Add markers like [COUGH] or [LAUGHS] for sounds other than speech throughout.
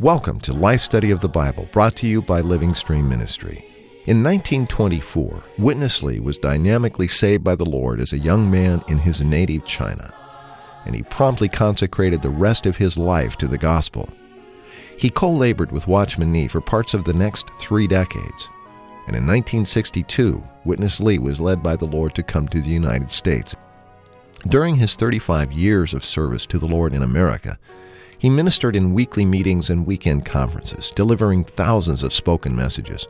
Welcome to Life Study of the Bible, brought to you by Living Stream Ministry. In 1924, Witness Lee was dynamically saved by the Lord as a young man in his native China, and he promptly consecrated the rest of his life to the gospel. He co labored with Watchman Nee for parts of the next three decades, and in 1962, Witness Lee was led by the Lord to come to the United States. During his 35 years of service to the Lord in America, he ministered in weekly meetings and weekend conferences, delivering thousands of spoken messages.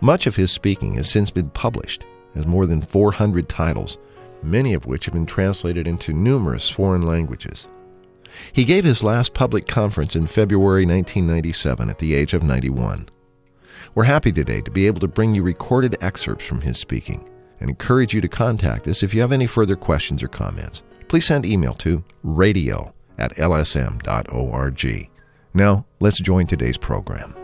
Much of his speaking has since been published as more than 400 titles, many of which have been translated into numerous foreign languages. He gave his last public conference in February 1997 at the age of 91. We're happy today to be able to bring you recorded excerpts from his speaking and encourage you to contact us if you have any further questions or comments. Please send email to radio at lsm.org. Now, let's join today's program.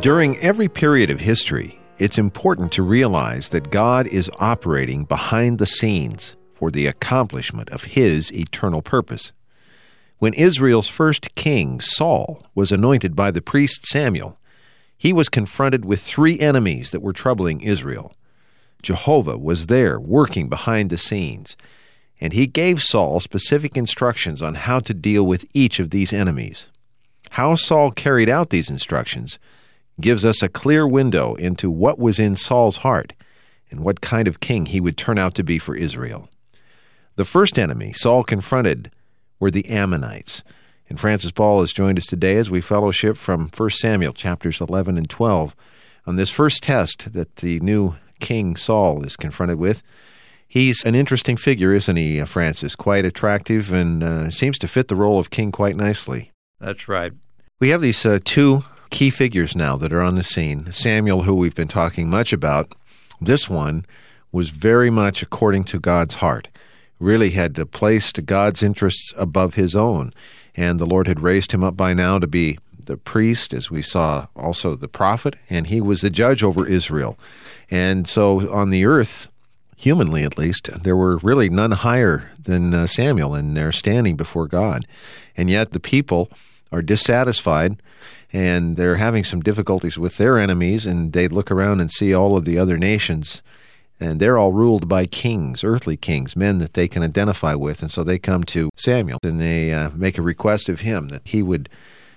During every period of history, it's important to realize that God is operating behind the scenes for the accomplishment of His eternal purpose. When Israel's first king, Saul, was anointed by the priest Samuel, he was confronted with three enemies that were troubling Israel. Jehovah was there working behind the scenes, and he gave Saul specific instructions on how to deal with each of these enemies. How Saul carried out these instructions gives us a clear window into what was in Saul's heart and what kind of king he would turn out to be for Israel. The first enemy Saul confronted were the Ammonites. And Francis Ball has joined us today as we fellowship from 1 Samuel chapters 11 and 12 on this first test that the new king Saul is confronted with. He's an interesting figure, isn't he, uh, Francis? Quite attractive and uh, seems to fit the role of king quite nicely. That's right. We have these uh, two key figures now that are on the scene. Samuel, who we've been talking much about, this one was very much according to God's heart, really had placed God's interests above his own. And the Lord had raised him up by now to be the priest, as we saw also the prophet, and he was the judge over Israel. And so on the earth, humanly at least, there were really none higher than uh, Samuel in their standing before God. And yet the people are dissatisfied and they're having some difficulties with their enemies, and they look around and see all of the other nations, and they're all ruled by kings, earthly kings, men that they can identify with. And so they come to Samuel and they uh, make a request of him that he would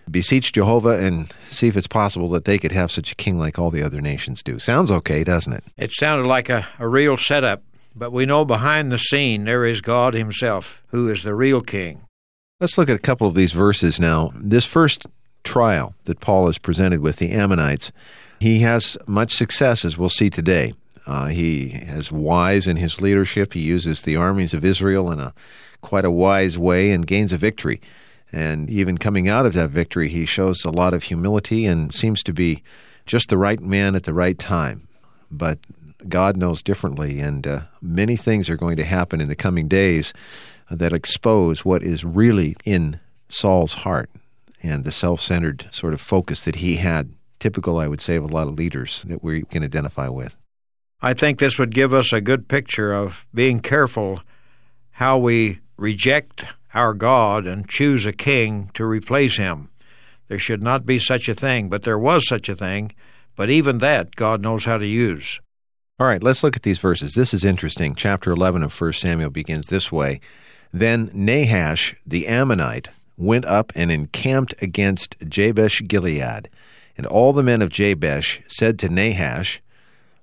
beseech Jehovah and see if it's possible that they could have such a king like all the other nations do. Sounds okay, doesn't it? It sounded like a, a real setup, but we know behind the scene there is God Himself, who is the real king. Let's look at a couple of these verses now. This first trial that Paul is presented with, the Ammonites, he has much success, as we'll see today. Uh, he is wise in his leadership. He uses the armies of Israel in a quite a wise way and gains a victory. And even coming out of that victory, he shows a lot of humility and seems to be just the right man at the right time. But God knows differently, and uh, many things are going to happen in the coming days that expose what is really in Saul's heart and the self centered sort of focus that he had, typical, I would say, of a lot of leaders that we can identify with. I think this would give us a good picture of being careful how we reject our God and choose a king to replace him. There should not be such a thing, but there was such a thing, but even that God knows how to use. All right, let's look at these verses. This is interesting. Chapter 11 of 1 Samuel begins this way Then Nahash the Ammonite went up and encamped against Jabesh Gilead. And all the men of Jabesh said to Nahash,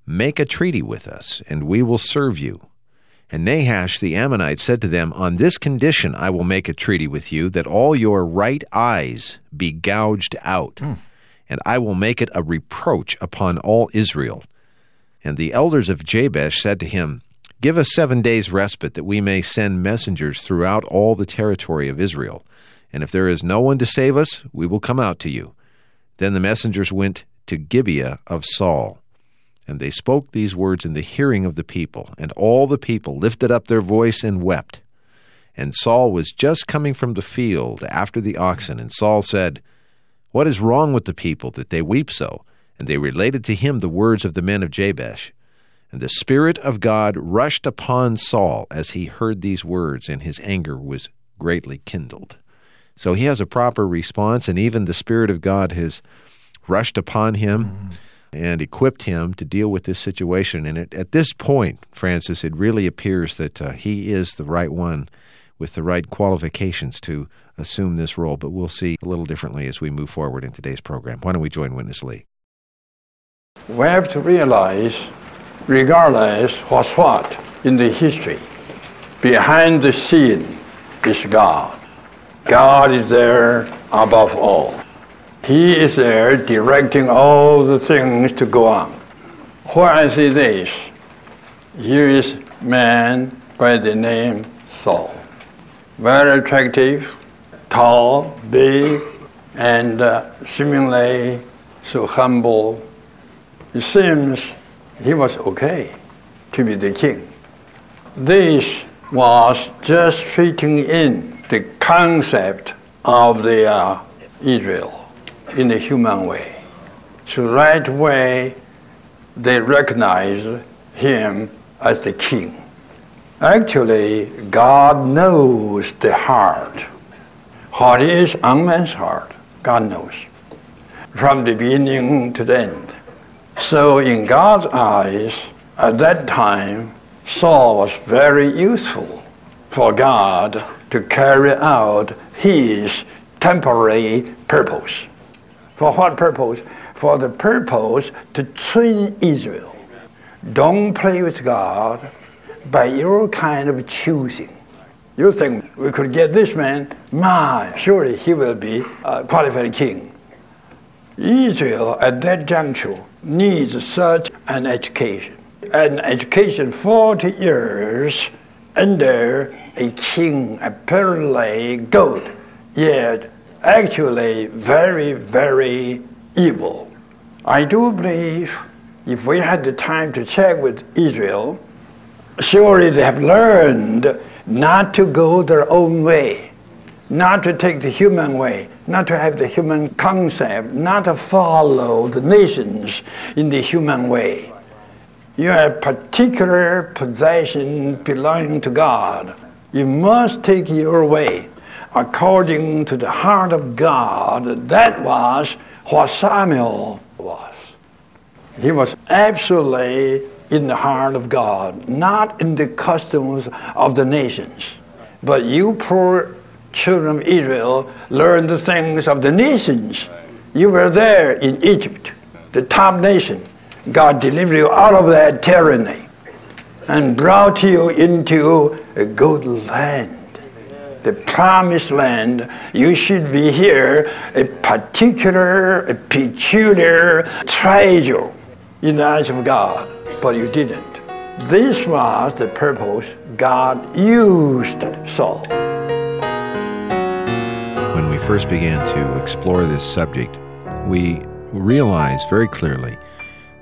Make a treaty with us, and we will serve you. And Nahash the Ammonite said to them, On this condition I will make a treaty with you, that all your right eyes be gouged out, hmm. and I will make it a reproach upon all Israel. And the elders of Jabesh said to him, Give us seven days' respite, that we may send messengers throughout all the territory of Israel and if there is no one to save us, we will come out to you. Then the messengers went to Gibeah of Saul. And they spoke these words in the hearing of the people. And all the people lifted up their voice and wept. And Saul was just coming from the field after the oxen, and Saul said, What is wrong with the people that they weep so? And they related to him the words of the men of Jabesh. And the Spirit of God rushed upon Saul as he heard these words, and his anger was greatly kindled. So he has a proper response, and even the Spirit of God has rushed upon him. Mm-hmm and equipped him to deal with this situation. And it, at this point, Francis, it really appears that uh, he is the right one with the right qualifications to assume this role. But we'll see a little differently as we move forward in today's program. Why don't we join Witness Lee? We have to realize, regardless what's what in the history, behind the scene is God. God is there above all. He is there directing all the things to go on. Whereas it is, here is man by the name Saul. Very attractive, tall, big, and uh, seemingly so humble. It seems he was okay to be the king. This was just fitting in the concept of the uh, Israel in the human way. So right away, they recognize him as the king. Actually, God knows the heart. What is on man's heart, God knows. From the beginning to the end. So in God's eyes, at that time, Saul was very useful for God to carry out his temporary purpose. For what purpose? For the purpose to train Israel. Don't play with God by your kind of choosing. You think we could get this man, my, surely he will be a qualified king. Israel at that juncture needs such an education. An education 40 years under a king apparently good, yet actually very, very evil. I do believe if we had the time to check with Israel, surely they have learned not to go their own way, not to take the human way, not to have the human concept, not to follow the nations in the human way. You have particular possession belonging to God. You must take your way according to the heart of God. That was what Samuel was. He was absolutely in the heart of God, not in the customs of the nations. But you poor children of Israel learned the things of the nations. You were there in Egypt, the top nation. God delivered you out of that tyranny and brought you into a good land the promised land, you should be here a particular, a peculiar treasure in the eyes of God, but you didn't. This was the purpose God used Saul. When we first began to explore this subject, we realized very clearly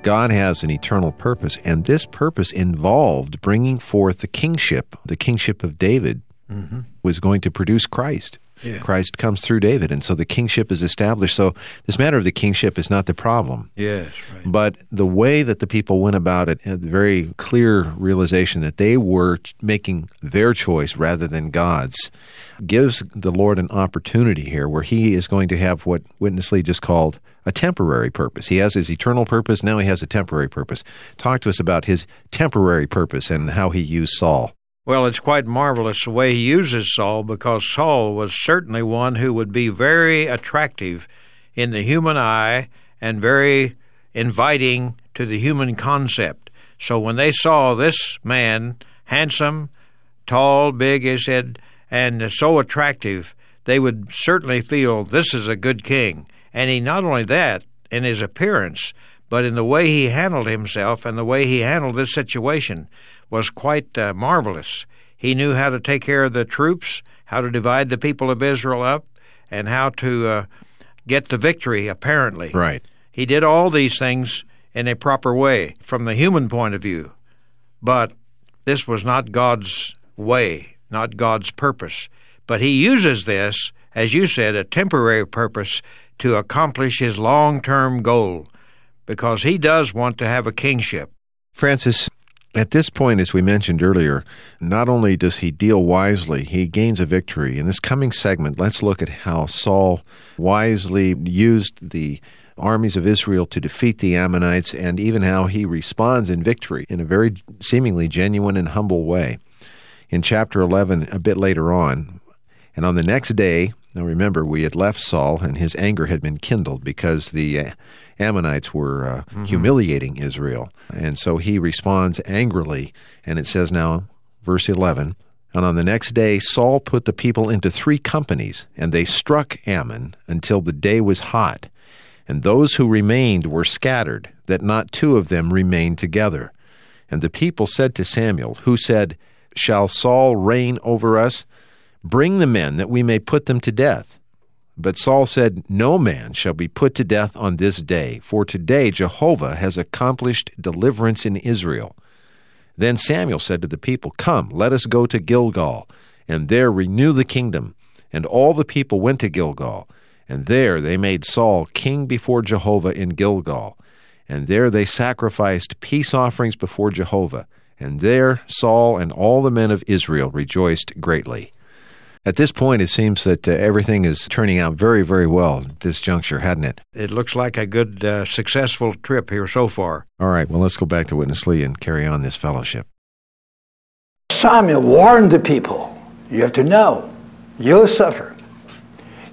God has an eternal purpose, and this purpose involved bringing forth the kingship, the kingship of David, mm-hmm. Was going to produce Christ. Yeah. Christ comes through David, and so the kingship is established. So this matter of the kingship is not the problem. Yes, right. But the way that the people went about it, had the very clear realization that they were making their choice rather than God's, gives the Lord an opportunity here where He is going to have what Witness Lee just called a temporary purpose. He has his eternal purpose. Now he has a temporary purpose. Talk to us about his temporary purpose and how he used Saul. Well, it's quite marvelous the way he uses Saul because Saul was certainly one who would be very attractive in the human eye and very inviting to the human concept. So when they saw this man, handsome, tall, big, he said, and so attractive, they would certainly feel this is a good king. And he not only that, in his appearance, but in the way he handled himself and the way he handled this situation was quite uh, marvelous. He knew how to take care of the troops, how to divide the people of Israel up, and how to uh, get the victory, apparently. Right. He did all these things in a proper way from the human point of view. But this was not God's way. not God's purpose. But he uses this, as you said, a temporary purpose to accomplish his long term goal, because he does want to have a kingship. Francis, at this point, as we mentioned earlier, not only does he deal wisely, he gains a victory. In this coming segment, let's look at how Saul wisely used the armies of Israel to defeat the Ammonites and even how he responds in victory in a very seemingly genuine and humble way. In chapter 11, a bit later on, and on the next day, now remember, we had left Saul, and his anger had been kindled because the Ammonites were uh, mm-hmm. humiliating Israel. And so he responds angrily, and it says now, verse 11, and on the next day, Saul put the people into three companies, and they struck Ammon until the day was hot. And those who remained were scattered, that not two of them remained together. And the people said to Samuel, who said, Shall Saul reign over us? Bring the men, that we may put them to death. But Saul said, No man shall be put to death on this day, for today Jehovah has accomplished deliverance in Israel. Then Samuel said to the people, Come, let us go to Gilgal, and there renew the kingdom. And all the people went to Gilgal, and there they made Saul king before Jehovah in Gilgal. And there they sacrificed peace offerings before Jehovah. And there Saul and all the men of Israel rejoiced greatly. At this point, it seems that uh, everything is turning out very, very well at this juncture, hadn't it? It looks like a good, uh, successful trip here so far. All right, well, let's go back to Witness Lee and carry on this fellowship. Samuel warned the people you have to know, you'll suffer.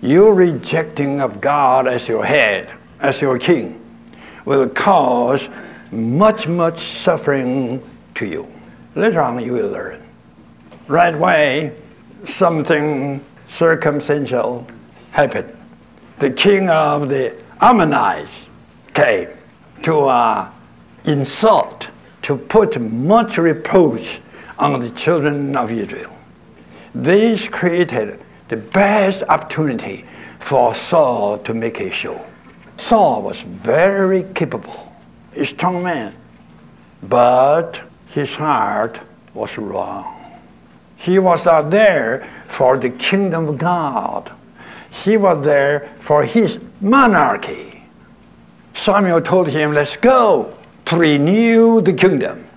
Your rejecting of God as your head, as your king, will cause much, much suffering to you. Later on, you will learn. Right away, something circumstantial happened. The king of the Ammonites came to uh, insult, to put much reproach on the children of Israel. This created the best opportunity for Saul to make a show. Saul was very capable, a strong man, but his heart was wrong. He was not there for the kingdom of God. He was there for his monarchy. Samuel told him, Let's go to renew the kingdom.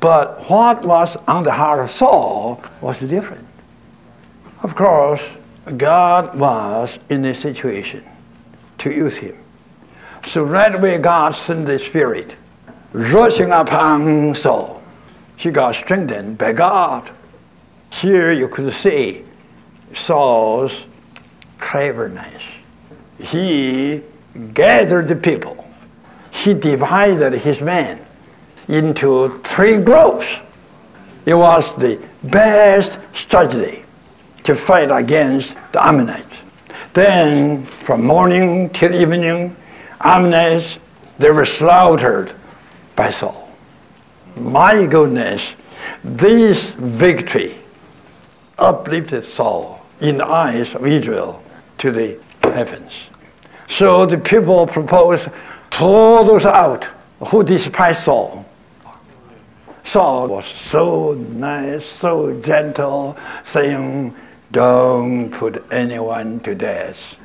But what was on the heart of Saul was different. Of course, God was in a situation to use him. So right away, God sent the Spirit rushing upon Saul. He got strengthened by God. Here you could see Saul's cleverness. He gathered the people. He divided his men into three groups. It was the best strategy to fight against the Ammonites. Then, from morning till evening, Ammonites, they were slaughtered by Saul. My goodness, this victory uplifted Saul in the eyes of Israel to the heavens. So the people proposed, throw those out who despise Saul. Saul was so nice, so gentle, saying, Don't put anyone to death,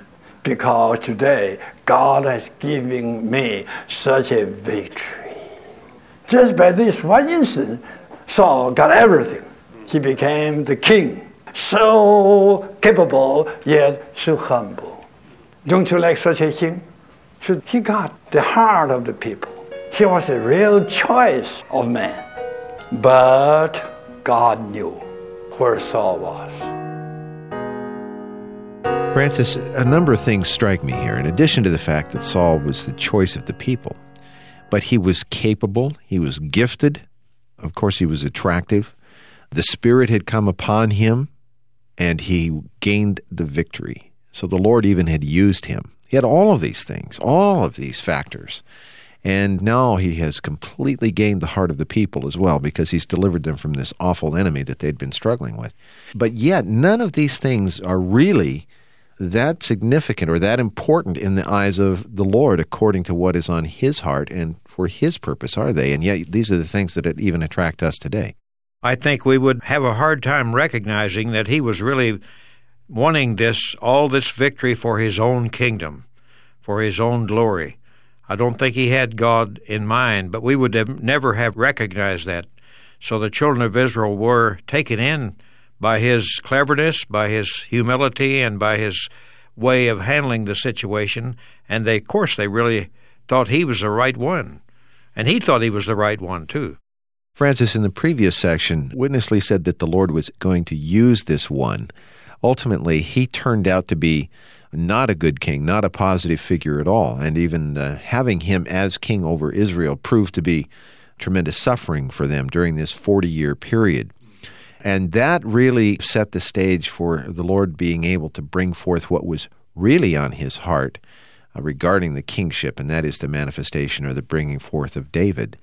because today God has given me such a victory. Just by this one instant, Saul got everything. He became the king so capable yet so humble. Don't you like such a king? So he got the heart of the people. He was a real choice of man. But God knew where Saul was. Francis, a number of things strike me here, in addition to the fact that Saul was the choice of the people. But he was capable, he was gifted, of course, he was attractive. The Spirit had come upon him and he gained the victory. So the Lord even had used him. He had all of these things, all of these factors. And now he has completely gained the heart of the people as well because he's delivered them from this awful enemy that they'd been struggling with. But yet, none of these things are really that significant or that important in the eyes of the Lord according to what is on his heart and for his purpose, are they? And yet, these are the things that even attract us today. I think we would have a hard time recognizing that he was really wanting this all this victory for his own kingdom, for his own glory. I don't think he had God in mind, but we would have never have recognized that. So the children of Israel were taken in by his cleverness, by his humility, and by his way of handling the situation. And they, of course, they really thought he was the right one. And he thought he was the right one, too. Francis, in the previous section, Witness Lee said that the Lord was going to use this one. Ultimately, he turned out to be not a good king, not a positive figure at all. And even uh, having him as king over Israel proved to be tremendous suffering for them during this 40 year period. And that really set the stage for the Lord being able to bring forth what was really on his heart uh, regarding the kingship, and that is the manifestation or the bringing forth of David.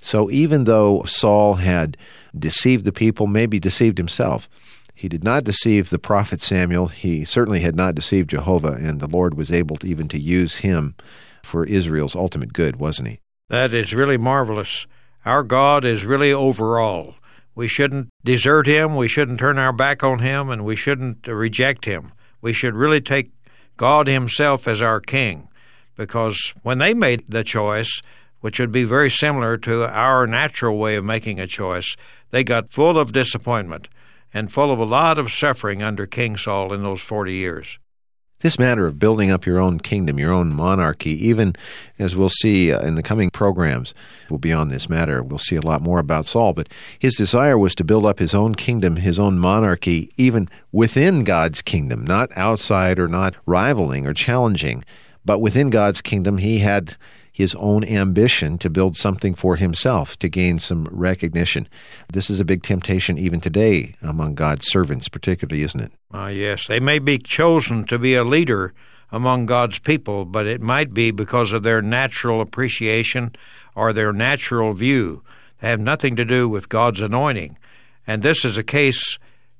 So even though Saul had deceived the people, maybe deceived himself, he did not deceive the prophet Samuel. He certainly had not deceived Jehovah, and the Lord was able to even to use him for Israel's ultimate good, wasn't he? That is really marvelous. Our God is really over all. We shouldn't desert him, we shouldn't turn our back on him, and we shouldn't reject him. We should really take God himself as our king because when they made the choice, which would be very similar to our natural way of making a choice, they got full of disappointment and full of a lot of suffering under King Saul in those 40 years. This matter of building up your own kingdom, your own monarchy, even as we'll see uh, in the coming programs, will be on this matter. We'll see a lot more about Saul, but his desire was to build up his own kingdom, his own monarchy, even within God's kingdom, not outside or not rivaling or challenging, but within God's kingdom, he had his own ambition to build something for himself to gain some recognition. This is a big temptation even today among God's servants, particularly, isn't it? Uh, yes, they may be chosen to be a leader among God's people, but it might be because of their natural appreciation or their natural view. They have nothing to do with God's anointing. And this is a case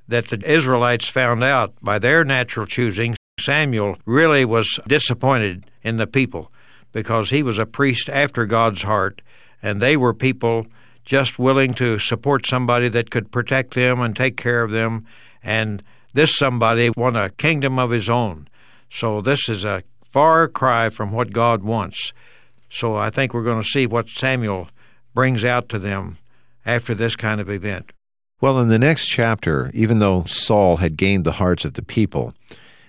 that the Israelites found out by their natural choosing. Samuel really was disappointed in the people because he was a priest after God's heart, and they were people just willing to support somebody that could protect them and take care of them. And this somebody won a kingdom of his own. So this is a far cry from what God wants. So I think we're going to see what Samuel brings out to them after this kind of event. Well, in the next chapter, even though Saul had gained the hearts of the people,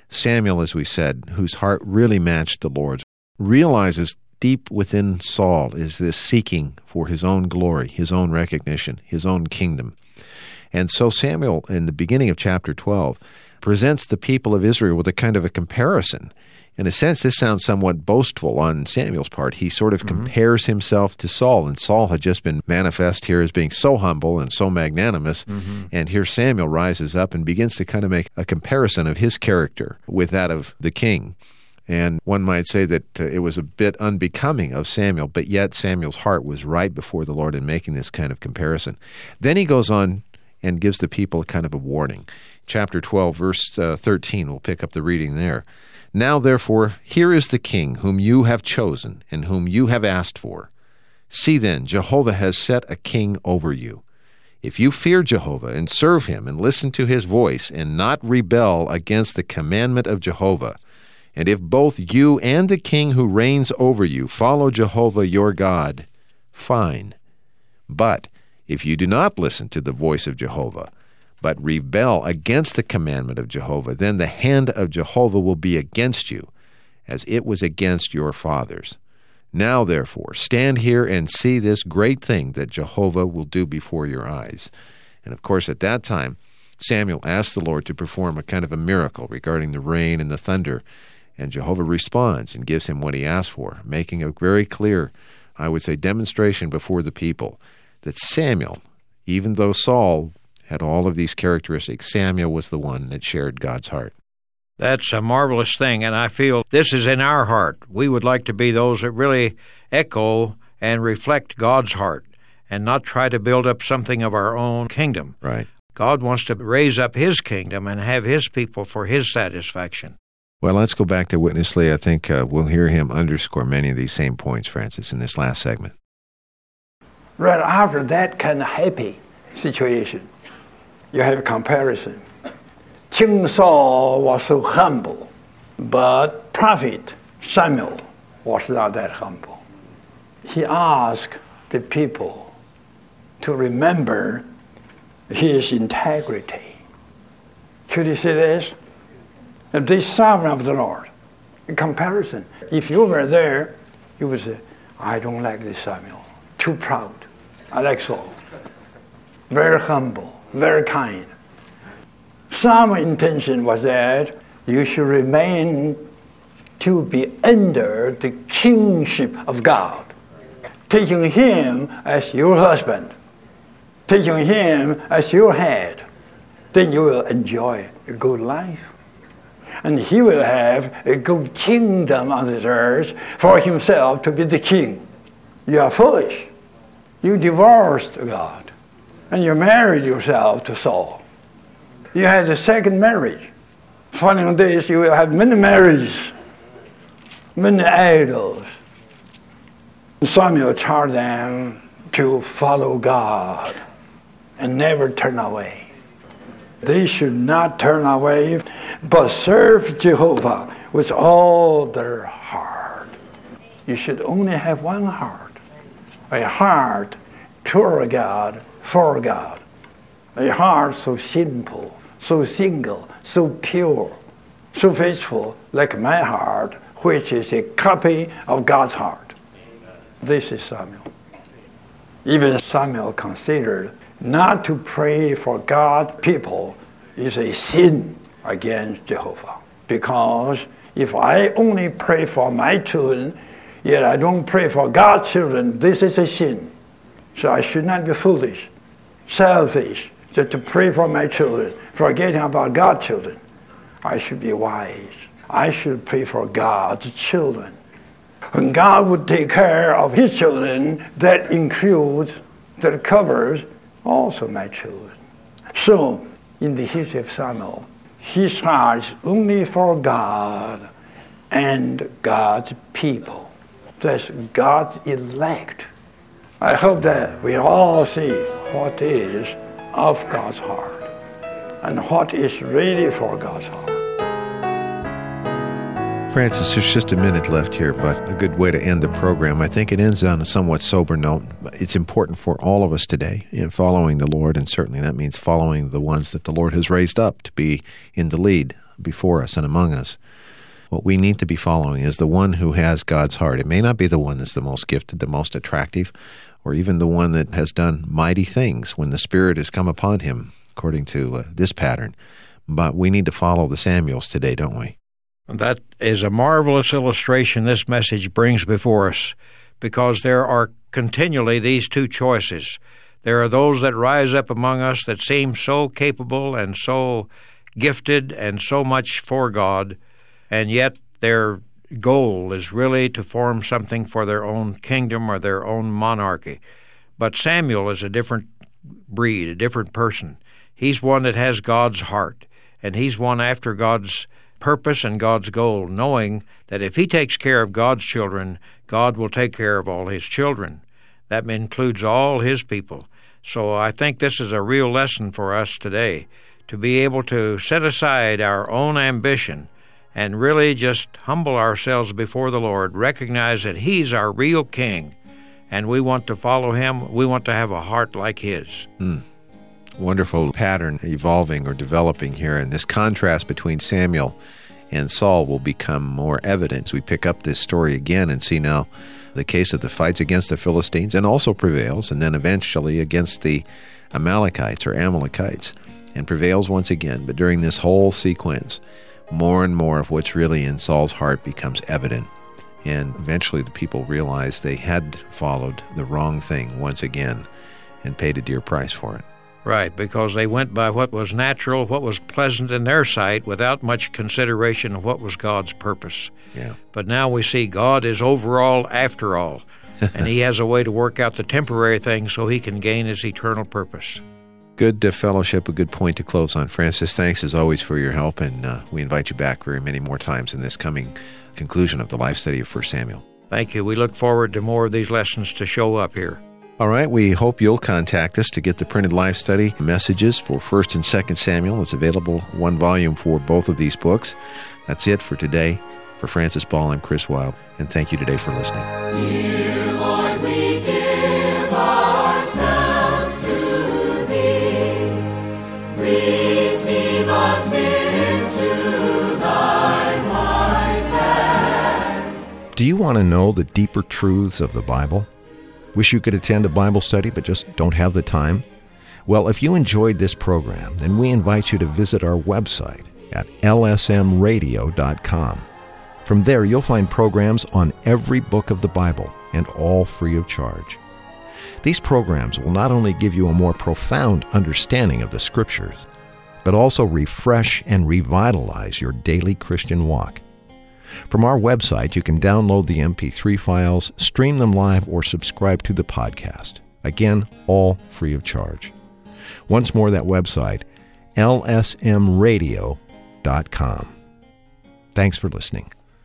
Samuel, as we said, whose heart really matched the Lord's, realizes deep within Saul is this seeking for his own glory, his own recognition, his own kingdom. And so Samuel, in the beginning of chapter 12, presents the people of Israel with a kind of a comparison. In a sense, this sounds somewhat boastful on Samuel's part. He sort of mm-hmm. compares himself to Saul, and Saul had just been manifest here as being so humble and so magnanimous. Mm-hmm. And here Samuel rises up and begins to kind of make a comparison of his character with that of the king. And one might say that uh, it was a bit unbecoming of Samuel, but yet Samuel's heart was right before the Lord in making this kind of comparison. Then he goes on and gives the people kind of a warning. Chapter 12, verse uh, 13, we'll pick up the reading there. Now, therefore, here is the king whom you have chosen and whom you have asked for. See then, Jehovah has set a king over you. If you fear Jehovah and serve him and listen to his voice and not rebel against the commandment of Jehovah, and if both you and the king who reigns over you follow Jehovah your God, fine. But if you do not listen to the voice of Jehovah, but rebel against the commandment of Jehovah, then the hand of Jehovah will be against you, as it was against your fathers. Now, therefore, stand here and see this great thing that Jehovah will do before your eyes. And of course, at that time, Samuel asked the Lord to perform a kind of a miracle regarding the rain and the thunder. And Jehovah responds and gives him what he asked for, making a very clear, I would say, demonstration before the people that Samuel, even though Saul had all of these characteristics, Samuel was the one that shared God's heart. That's a marvelous thing, and I feel this is in our heart. We would like to be those that really echo and reflect God's heart and not try to build up something of our own kingdom. Right. God wants to raise up His kingdom and have His people for His satisfaction. Well, let's go back to Witness Lee. I think uh, we'll hear him underscore many of these same points, Francis, in this last segment. Right after that kind of happy, situation. You have a comparison. King Saul was so humble, but prophet Samuel was not that humble. He asked the people to remember his integrity. Could you see this? The servant of the Lord. In comparison, if you were there, you would say, I don't like this Samuel. Too proud. I like Saul. Very humble, very kind. Some intention was that you should remain to be under the kingship of God, taking Him as your husband, taking Him as your head. Then you will enjoy a good life. And He will have a good kingdom on this earth for Himself to be the king. You are foolish. You divorced God and you married yourself to Saul. You had a second marriage. Following this, you will have many marriages, many idols. Samuel charged them to follow God and never turn away. They should not turn away, but serve Jehovah with all their heart. You should only have one heart, a heart toward God, for God, a heart so simple, so single, so pure, so faithful, like my heart, which is a copy of God's heart. This is Samuel. Even Samuel considered not to pray for God's people is a sin against Jehovah. Because if I only pray for my children, yet I don't pray for God's children, this is a sin. So I should not be foolish, selfish, just to pray for my children, forgetting about God's children. I should be wise. I should pray for God's children. And God would take care of his children, that includes, that covers also my children. So, in the history of Samuel, he strives only for God and God's people. That's God's elect. I hope that we all see what is of God's heart and what is really for God's heart. Francis, there's just a minute left here, but a good way to end the program. I think it ends on a somewhat sober note. It's important for all of us today in following the Lord, and certainly that means following the ones that the Lord has raised up to be in the lead before us and among us. What we need to be following is the one who has God's heart. It may not be the one that's the most gifted, the most attractive, or even the one that has done mighty things when the Spirit has come upon him, according to uh, this pattern. But we need to follow the Samuels today, don't we? That is a marvelous illustration this message brings before us because there are continually these two choices. There are those that rise up among us that seem so capable and so gifted and so much for God, and yet their goal is really to form something for their own kingdom or their own monarchy. But Samuel is a different breed, a different person. He's one that has God's heart, and he's one after God's purpose and God's goal, knowing that if he takes care of God's children, God will take care of all his children. That includes all his people. So I think this is a real lesson for us today to be able to set aside our own ambition and really just humble ourselves before the Lord, recognize that He's our real King, and we want to follow Him. We want to have a heart like His. Mm wonderful pattern evolving or developing here. And this contrast between Samuel and Saul will become more evident we pick up this story again and see now the case of the fights against the Philistines and also prevails, and then eventually against the Amalekites or Amalekites and prevails once again. But during this whole sequence, more and more of what's really in Saul's heart becomes evident. And eventually the people realize they had followed the wrong thing once again and paid a dear price for it. Right, because they went by what was natural, what was pleasant in their sight, without much consideration of what was God's purpose. Yeah. But now we see God is overall after all, [LAUGHS] and He has a way to work out the temporary things so He can gain His eternal purpose. Good uh, fellowship, a good point to close on. Francis, thanks as always for your help, and uh, we invite you back very many more times in this coming conclusion of the life study of 1 Samuel. Thank you. We look forward to more of these lessons to show up here. All right, we hope you'll contact us to get the printed life study messages for 1st and 2nd Samuel. It's available one volume for both of these books. That's it for today. For Francis Ball, I'm Chris Wild, and thank you today for listening. Do you want to know the deeper truths of the Bible? Wish you could attend a Bible study but just don't have the time? Well, if you enjoyed this program, then we invite you to visit our website at lsmradio.com. From there, you'll find programs on every book of the Bible and all free of charge. These programs will not only give you a more profound understanding of the Scriptures, but also refresh and revitalize your daily Christian walk. From our website, you can download the MP3 files, stream them live, or subscribe to the podcast. Again, all free of charge. Once more, that website, lsmradio.com. Thanks for listening.